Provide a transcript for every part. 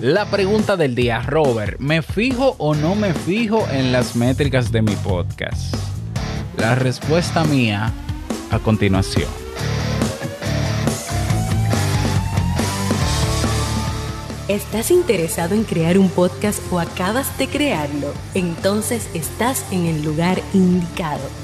La pregunta del día, Robert, ¿me fijo o no me fijo en las métricas de mi podcast? La respuesta mía a continuación. ¿Estás interesado en crear un podcast o acabas de crearlo? Entonces estás en el lugar indicado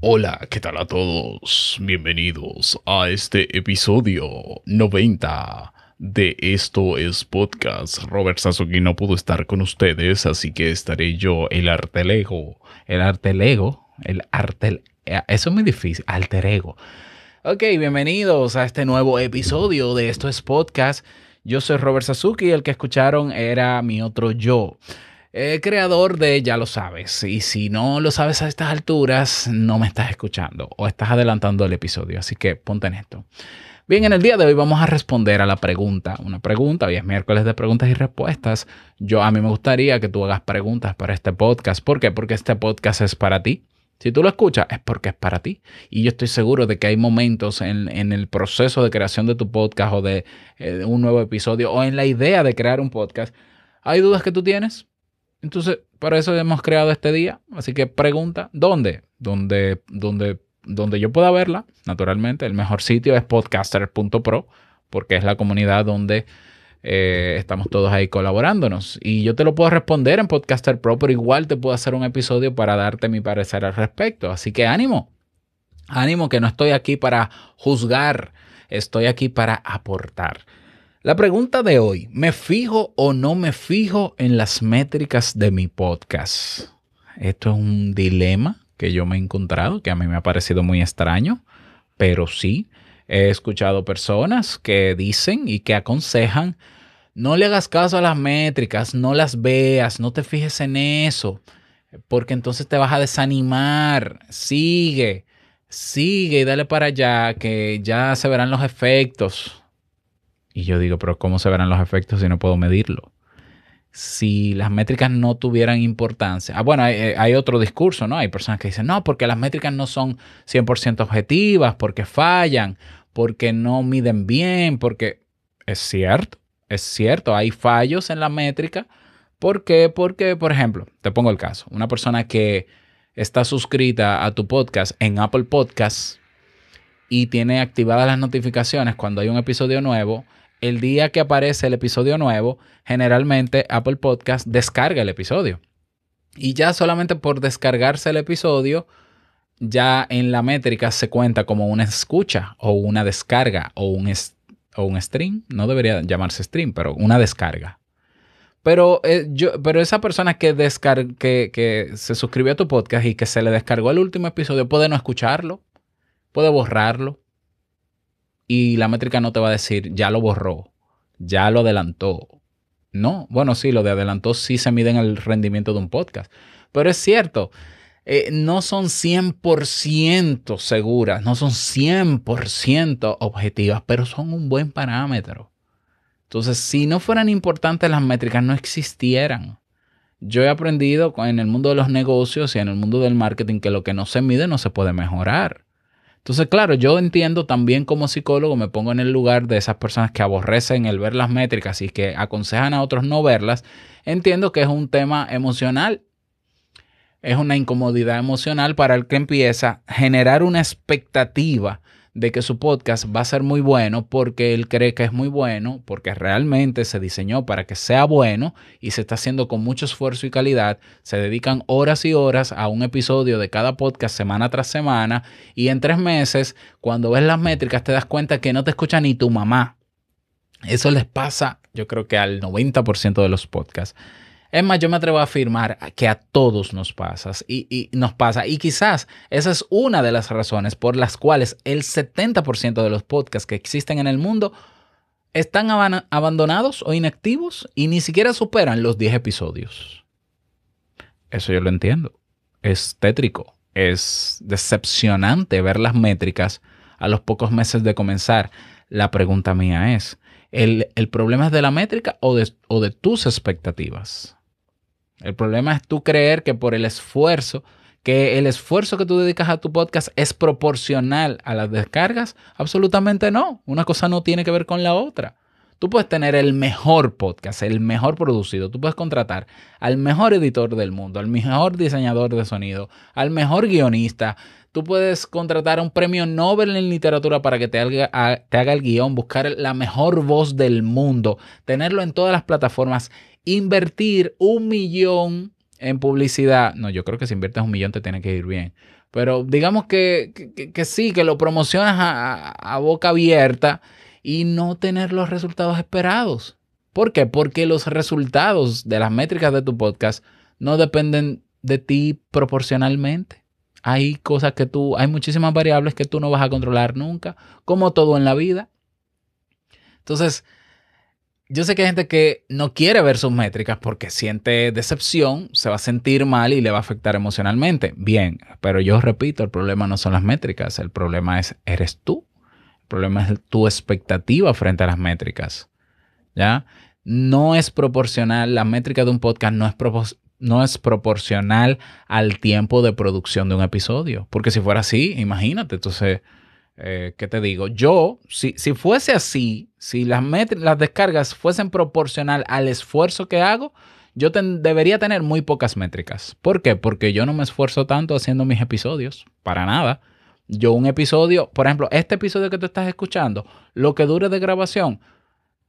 Hola, ¿qué tal a todos? Bienvenidos a este episodio 90 de Esto es Podcast. Robert Sasuki no pudo estar con ustedes, así que estaré yo, el artelego. El artelego, el artel... Eh, eso es muy difícil, alter ego. Ok, bienvenidos a este nuevo episodio de Esto es Podcast. Yo soy Robert Sasuki el que escucharon era mi otro yo. Eh, creador de Ya lo sabes. Y si no lo sabes a estas alturas, no me estás escuchando o estás adelantando el episodio. Así que ponte en esto. Bien, en el día de hoy vamos a responder a la pregunta. Una pregunta, hoy es miércoles de preguntas y respuestas. Yo a mí me gustaría que tú hagas preguntas para este podcast. ¿Por qué? Porque este podcast es para ti. Si tú lo escuchas es porque es para ti. Y yo estoy seguro de que hay momentos en, el proceso de creación de tu podcast o de, eh, de un nuevo episodio o en la idea de crear un podcast. ¿Hay dudas que tú tienes? Entonces, para eso hemos creado este día. Así que pregunta, ¿dónde? Donde, donde, donde yo pueda verla, naturalmente. El mejor sitio es podcaster.pro, porque es la comunidad donde eh, estamos todos ahí colaborándonos. Y yo te lo puedo responder en Podcaster Pro, pero igual te puedo hacer un episodio para darte mi parecer al respecto. Así que ánimo, ánimo que no estoy aquí para juzgar, estoy aquí para aportar. La pregunta de hoy, ¿me fijo o no me fijo en las métricas de mi podcast? Esto es un dilema que yo me he encontrado, que a mí me ha parecido muy extraño, pero sí, he escuchado personas que dicen y que aconsejan, no le hagas caso a las métricas, no las veas, no te fijes en eso, porque entonces te vas a desanimar, sigue, sigue y dale para allá, que ya se verán los efectos. Y yo digo, pero ¿cómo se verán los efectos si no puedo medirlo? Si las métricas no tuvieran importancia. Ah, bueno, hay, hay, otro discurso, ¿no? Hay personas que dicen, no, porque las métricas no son 100% objetivas, porque fallan, porque no miden bien, porque es cierto, es cierto, hay fallos en la métrica. ¿Por qué? Porque, por ejemplo, te pongo el caso, una persona que está suscrita a tu podcast en Apple Podcasts y tiene activadas las notificaciones cuando hay un episodio nuevo, el día que aparece el episodio nuevo, generalmente Apple Podcast descarga el episodio. Y ya solamente por descargarse el episodio, ya en la métrica se cuenta como una escucha o una descarga o un, o un stream. No debería llamarse stream, pero una descarga. Pero, eh, yo, pero esa persona que, que, que se suscribió a tu podcast y que se le descargó el último episodio puede no escucharlo, puede borrarlo, y la métrica no te va a decir, ya lo borró, ya lo adelantó. No, bueno, sí, lo de adelantó sí se mide en el rendimiento de un podcast. Pero es cierto, eh, no son 100% seguras, no son 100% objetivas, pero son un buen parámetro. Entonces, si no fueran importantes las métricas, no existieran. Yo he aprendido en el mundo de los negocios y en el mundo del marketing que lo que no se mide no se puede mejorar. Entonces, claro, yo entiendo también como psicólogo, me pongo en el lugar de esas personas que aborrecen el ver las métricas y que aconsejan a otros no verlas. Entiendo que es un tema emocional, es una incomodidad emocional para el que empieza a generar una expectativa de que su podcast va a ser muy bueno porque él cree que es muy bueno, porque realmente se diseñó para que sea bueno y se está haciendo con mucho esfuerzo y calidad. Se dedican horas y horas a un episodio de cada podcast semana tras semana y en tres meses, cuando ves las métricas, te das cuenta que no te escucha ni tu mamá. Eso les pasa, yo creo que al 90% de los podcasts. Es más, yo me atrevo a afirmar que a todos nos pasa y, nos pasa. Y quizás esa es una de las razones por las cuales el 70% de los podcasts que existen en el mundo están abandonados o inactivos y ni siquiera superan los 10 episodios. Eso yo lo entiendo. Es tétrico, es decepcionante ver las métricas a los pocos meses de comenzar. La pregunta mía es, ¿el, problema es de la métrica o de, o de tus expectativas? El problema es tú creer que por el esfuerzo que el esfuerzo que tú dedicas a tu podcast es proporcional a las descargas? Absolutamente no. Una cosa no tiene que ver con la otra. Tú puedes tener el mejor podcast, el mejor producido. Tú puedes contratar al mejor editor del mundo, al mejor diseñador de sonido, al mejor guionista. Tú puedes contratar a un premio Nobel en literatura para que te haga, el guion, buscar la mejor voz del mundo, tenerlo en todas las plataformas, invertir un millón en publicidad, no, yo creo que si inviertes un millón te tiene que ir bien. Pero digamos que, sí, que lo promocionas a, boca abierta y no tener los resultados esperados. ¿Por qué? Porque los resultados de las métricas de tu podcast no dependen de ti proporcionalmente. Hay cosas que tú, hay muchísimas variables que tú no vas a controlar nunca, como todo en la vida. Entonces, yo sé que hay gente que no quiere ver sus métricas porque siente decepción, se va a sentir mal y le va a afectar emocionalmente. Bien, pero yo repito, el problema no son las métricas, el problema es eres tú. El problema es tu expectativa frente a las métricas. ¿Ya? No es proporcional, la métrica de un podcast no es, no es proporcional al tiempo de producción de un episodio. Porque si fuera así, imagínate, entonces eh, ¿qué te digo? Yo, si, si fuese así, si las, las descargas fuesen proporcional al esfuerzo que hago, yo debería tener muy pocas métricas. ¿Por qué? Porque yo no me esfuerzo tanto haciendo mis episodios, para nada. Yo un episodio, por ejemplo, este episodio que tú estás escuchando, lo que dure de grabación,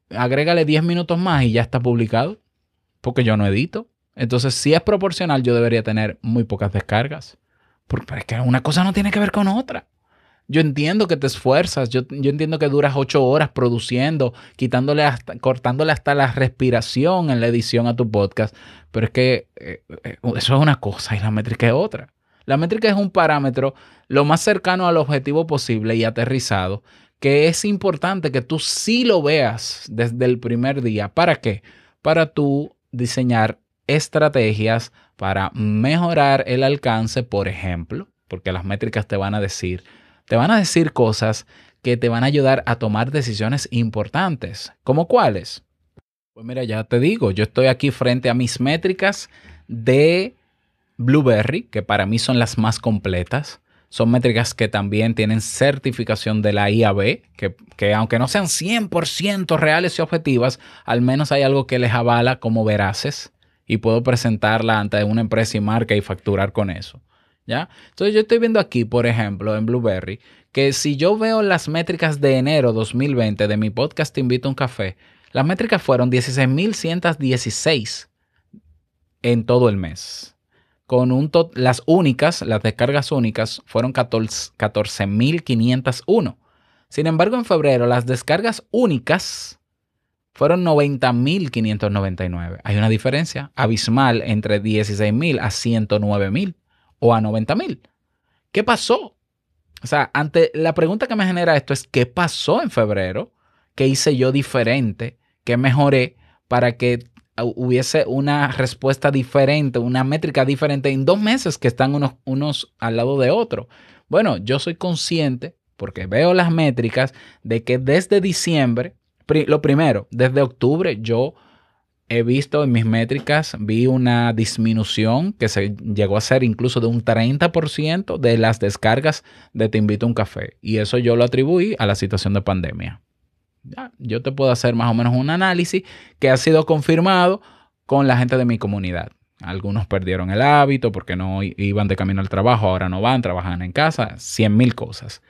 agrégale 10 minutos más y ya está publicado, porque yo no edito. Entonces, si es proporcional, yo debería tener muy pocas descargas. Porque es que una cosa no tiene que ver con otra. Yo entiendo que te esfuerzas, yo, entiendo que duras ocho horas produciendo, quitándole hasta, cortándole hasta la respiración en la edición a tu podcast, pero es que eh, eh, eso es una cosa y la métrica es otra. La métrica es un parámetro lo más cercano al objetivo posible y aterrizado, que es importante que tú sí lo veas desde el primer día. ¿Para qué? Para tú diseñar estrategias para mejorar el alcance, por ejemplo, porque las métricas te van a decir te van a decir cosas que te van a ayudar a tomar decisiones importantes. ¿Como cuáles? Pues mira, ya te digo, yo estoy aquí frente a mis métricas de Blueberry, que para mí son las más completas. Son métricas que también tienen certificación de la IAB, que, que aunque no sean 100% reales y objetivas, al menos hay algo que les avala como veraces y puedo presentarla ante una empresa y marca y facturar con eso. ¿ya? Entonces yo estoy viendo aquí, por ejemplo, en Blueberry, que si yo veo las métricas de enero 2020 de mi podcast Te invito a un café, las métricas fueron 16.116 en todo el mes. Con un las únicas, las descargas únicas, fueron 14.501. Sin embargo, en febrero las descargas únicas fueron 90.599. Hay una diferencia abismal entre 16.000 a 109.000 o a 90 mil. ¿Qué pasó? O sea, ante la pregunta que me genera esto es, ¿qué pasó en febrero? ¿Qué hice yo diferente? ¿Qué mejoré para que hubiese una respuesta diferente, una métrica diferente en dos meses que están unos, unos al lado de otro? Bueno, yo soy consciente, porque veo las métricas, de que desde diciembre, lo primero, desde octubre yo he visto en mis métricas, vi una disminución que se llegó a ser incluso de un 30% de las descargas de Te invito a un café. Y eso yo lo atribuí a la situación de pandemia. yo te puedo hacer más o menos un análisis que ha sido confirmado con la gente de mi comunidad. Algunos perdieron el hábito porque no iban de camino al trabajo, ahora no van, trabajan en casa, cien mil cosas.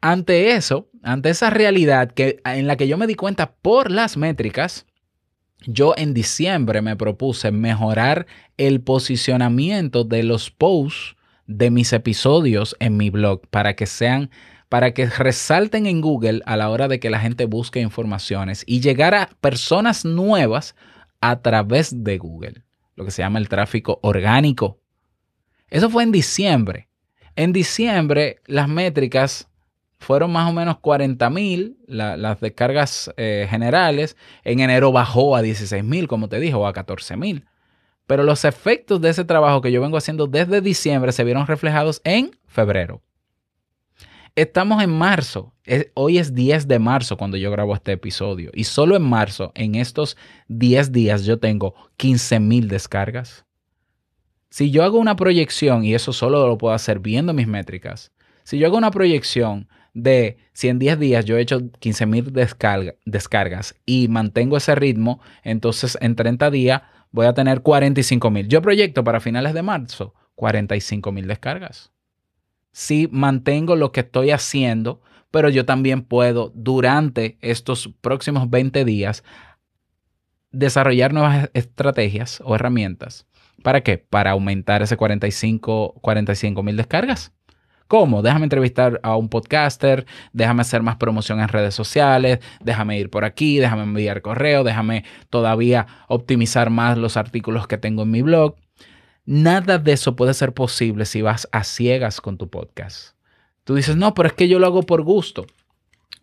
Ante eso, ante esa realidad que, en la que yo me di cuenta por las métricas, yo en diciembre me propuse mejorar el posicionamiento de los posts de mis episodios en mi blog para que sean para que resalten en Google a la hora de que la gente busque informaciones y llegar a personas nuevas a través de Google, lo que se llama el tráfico orgánico. Eso fue en diciembre. En diciembre las métricas fueron más o menos 40 mil las descargas eh, generales. En enero bajó a 16 mil, como te dije, o a 14 mil. Pero los efectos de ese trabajo que yo vengo haciendo desde diciembre se vieron reflejados en febrero. Estamos en marzo. hoy es 10 de marzo cuando yo grabo este episodio. Y solo en marzo, en estos 10 días, yo tengo 15 mil descargas. Si yo hago una proyección, y eso solo lo puedo hacer viendo mis métricas, si yo hago una proyección de si en 10 días yo he hecho 15 mil descargas y mantengo ese ritmo, entonces en 30 días voy a tener 45 mil. Yo proyecto para finales de marzo 45 mil descargas. Si mantengo lo que estoy haciendo, pero yo también puedo durante estos próximos 20 días desarrollar nuevas estrategias o herramientas. ¿Para qué? Para aumentar ese 45 mil descargas. ¿Cómo? Déjame entrevistar a un podcaster, déjame hacer más promoción en redes sociales, déjame ir por aquí, déjame enviar correo, déjame todavía optimizar más los artículos que tengo en mi blog. Nada de eso puede ser posible si vas a ciegas con tu podcast. Tú dices, no, pero es que yo lo hago por gusto.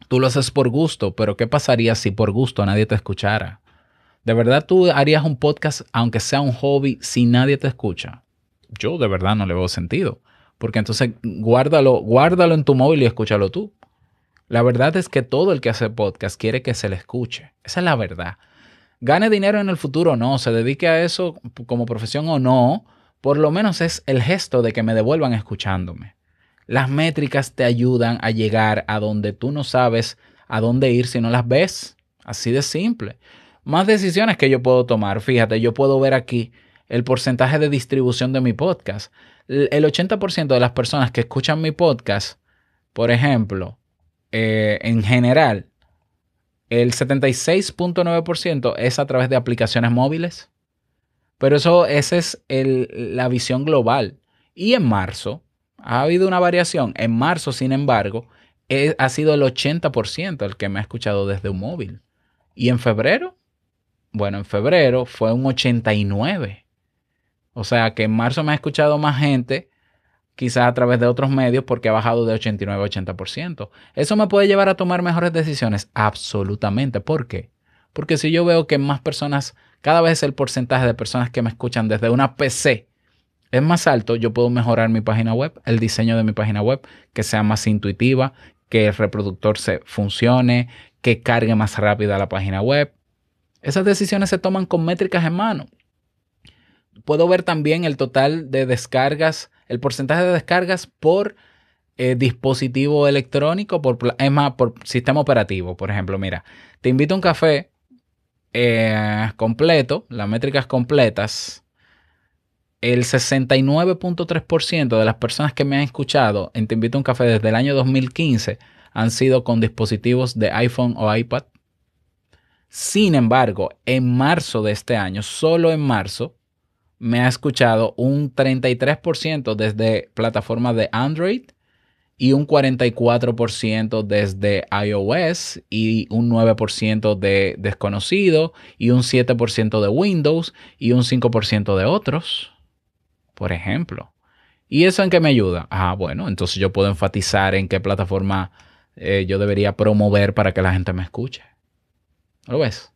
Tú lo haces por gusto, pero ¿qué pasaría si por gusto nadie te escuchara? ¿De verdad tú harías un podcast, aunque sea un hobby, si nadie te escucha? Yo de verdad no le veo sentido. Porque entonces guárdalo, guárdalo en tu móvil y escúchalo tú. La verdad es que todo el que hace podcast quiere que se le escuche. Esa es la verdad. Gane dinero en el futuro o no, se dedique a eso como profesión o no, por lo menos es el gesto de que me devuelvan escuchándome. Las métricas te ayudan a llegar a donde tú no sabes a dónde ir si no las ves. Así de simple. Más decisiones que yo puedo tomar. Fíjate, yo puedo ver aquí el porcentaje de distribución de mi podcast el 80% de las personas que escuchan mi podcast, por ejemplo, eh, en general, el 76.9% es a través de aplicaciones móviles. Pero eso, esa es la visión global. Y en marzo ha habido una variación. En marzo, sin embargo, ha sido el 80% el que me ha escuchado desde un móvil. Y en febrero, bueno, en febrero fue un 89%. O sea que en marzo me ha escuchado más gente, quizás a través de otros medios, porque ha bajado de 89 a 80%. ¿Eso me puede llevar a tomar mejores decisiones? Absolutamente. ¿Por qué? Porque si yo veo que más personas, cada vez el porcentaje de personas que me escuchan desde una PC es más alto, yo puedo mejorar mi página web, el diseño de mi página web, que sea más intuitiva, que el reproductor se funcione, que cargue más rápida la página web. Esas decisiones se toman con métricas en mano puedo ver también el total de descargas, el porcentaje de descargas por eh, dispositivo electrónico, por, es más, por sistema operativo. Por ejemplo, mira, te invito a un café eh, completo, las métricas completas. El 69.3% de las personas que me han escuchado en Te invito a un café desde el año 2015 han sido con dispositivos de iPhone o iPad. Sin embargo, en marzo de este año, solo en marzo, me ha escuchado un 33% desde plataformas de Android y un 44% desde iOS y un 9% de desconocido y un 7% de Windows y un 5% de otros, por ejemplo. ¿Y eso en qué me ayuda? Ah, bueno, entonces yo puedo enfatizar en qué plataforma eh, yo debería promover para que la gente me escuche. ¿Lo ves?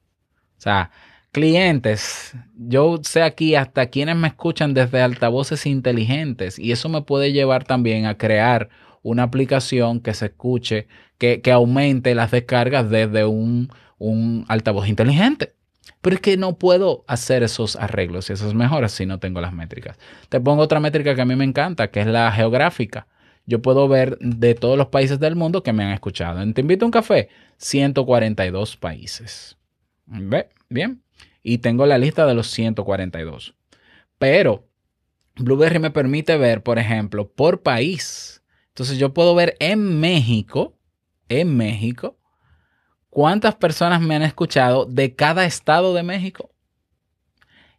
O sea, clientes, yo sé aquí hasta quienes me escuchan desde altavoces inteligentes y eso me puede llevar también a crear una aplicación que se escuche, que, aumente las descargas desde un, un altavoz inteligente. Pero es que no puedo hacer esos arreglos y esas mejoras si no tengo las métricas. Te pongo otra métrica que a mí me encanta, que es la geográfica. Yo puedo ver de todos los países del mundo que me han escuchado. Te invito a un café, 142 países. ¿Ve? Bien y tengo la lista de los 142. Pero Blueberry me permite ver, por ejemplo, por país. Entonces yo puedo ver en México, en México, cuántas personas me han escuchado de cada estado de México.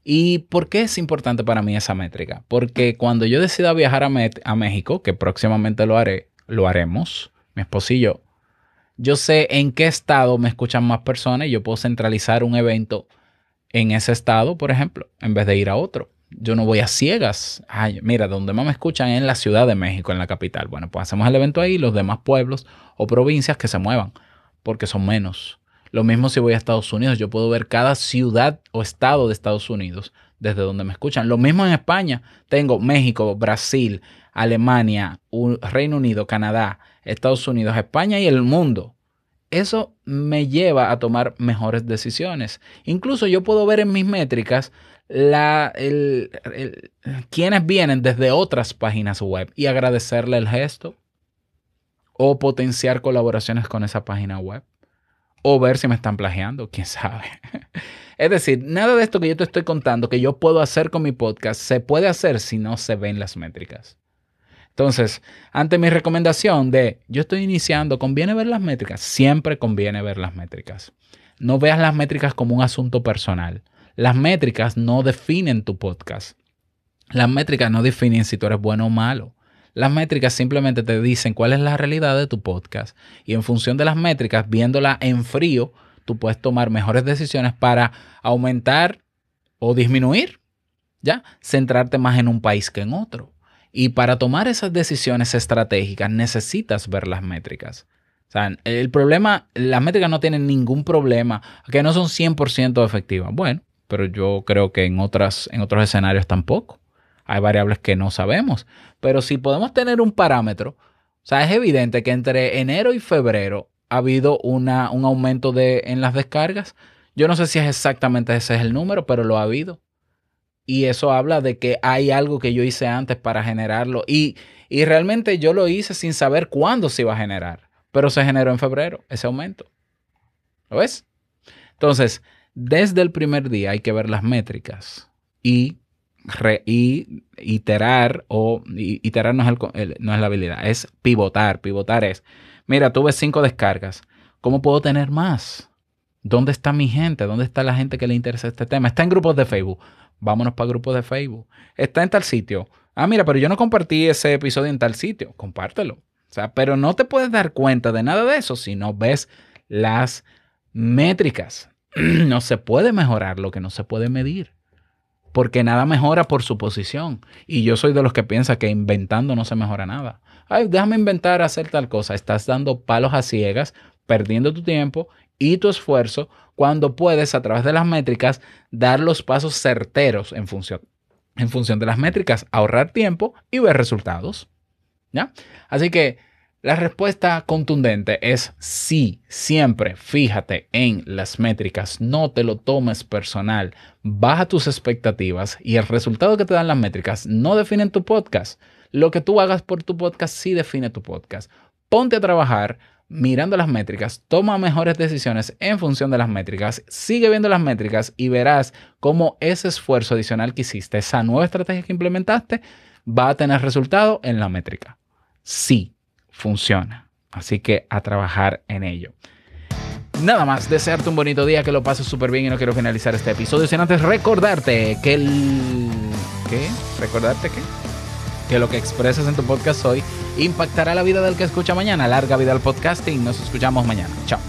¿Y por qué es importante para mí esa métrica? Porque cuando yo decida viajar a, a México, que próximamente lo haré, lo haremos, mi esposo y yo, yo sé en qué estado me escuchan más personas y yo puedo centralizar un evento en ese estado, por ejemplo, en vez de ir a otro. Yo no voy a ciegas. Ay, mira, donde más me escuchan es en la Ciudad de México, en la capital. Bueno, pues hacemos el evento ahí, los demás pueblos o provincias que se muevan, porque son menos. Lo mismo si voy a Estados Unidos, yo puedo ver cada ciudad o estado de Estados Unidos desde donde me escuchan. Lo mismo en España, tengo México, Brasil, Alemania, Reino Unido, Canadá, Estados Unidos, España y el mundo. Eso me lleva a tomar mejores decisiones. Incluso yo puedo ver en mis métricas la, quienes vienen desde otras páginas web y agradecerle el gesto o potenciar colaboraciones con esa página web o ver si me están plagiando, quién sabe. es decir, nada de esto que yo te estoy contando que yo puedo hacer con mi podcast se puede hacer si no se ven las métricas. Entonces, ante mi recomendación de yo estoy iniciando, ¿conviene ver las métricas? Siempre conviene ver las métricas. No veas las métricas como un asunto personal. Las métricas no definen tu podcast. Las métricas no definen si tú eres bueno o malo. Las métricas simplemente te dicen cuál es la realidad de tu podcast y en función de las métricas, viéndola en frío, tú puedes tomar mejores decisiones para aumentar o disminuir, ¿ya? Centrarte más en un país que en otro. Y para tomar esas decisiones estratégicas necesitas ver las métricas. O sea, el problema, las métricas no tienen ningún problema, que no son 100% efectivas. Bueno, pero yo creo que en, otras, en otros escenarios tampoco hay variables que no sabemos. Pero si podemos tener un parámetro, o sea, es evidente que entre enero y febrero ha habido una, un aumento de, en las descargas. Yo no sé si es exactamente ese es el número, pero lo ha habido. Y eso habla de que hay algo que yo hice antes para generarlo. Y, y realmente yo lo hice sin saber cuándo se iba a generar. Pero se generó en febrero ese aumento. ¿Lo ves? Entonces, desde el primer día hay que ver las métricas y y iterar o iterar no es, no es la habilidad, es pivotar. Pivotar es, mira, tuve cinco descargas, ¿cómo puedo tener más? ¿Dónde está mi gente? ¿Dónde está la gente que le interesa este tema? Está en grupos de Facebook. Vámonos para grupos de Facebook. Está en tal sitio. Ah, mira, pero yo no compartí ese episodio en tal sitio. Compártelo. O sea, pero no te puedes dar cuenta de nada de eso si no ves las métricas. no se puede mejorar lo que no se puede medir porque nada mejora por su posición. Y yo soy de los que piensa que inventando no se mejora nada. Ay, déjame inventar hacer tal cosa. Estás dando palos a ciegas, perdiendo tu tiempo y tu esfuerzo cuando puedes a través de las métricas dar los pasos certeros en función, en función de las métricas, ahorrar tiempo y ver resultados. ¿Ya? Así que la respuesta contundente es sí, siempre fíjate en las métricas, no te lo tomes personal, baja tus expectativas y el resultado que te dan las métricas no definen tu podcast. Lo que tú hagas por tu podcast sí define tu podcast. Ponte a trabajar mirando las métricas, toma mejores decisiones en función de las métricas, sigue viendo las métricas y verás cómo ese esfuerzo adicional que hiciste, esa nueva estrategia que implementaste, va a tener resultado en la métrica. Sí, funciona. Así que a trabajar en ello. Nada más, desearte un bonito día, que lo pases súper bien y no quiero finalizar este episodio sin antes recordarte que el... ¿Qué? ¿Recordarte qué? Que lo que expresas en tu podcast hoy impactará la vida del que escucha mañana. Larga vida al podcasting. Nos escuchamos mañana. Chao.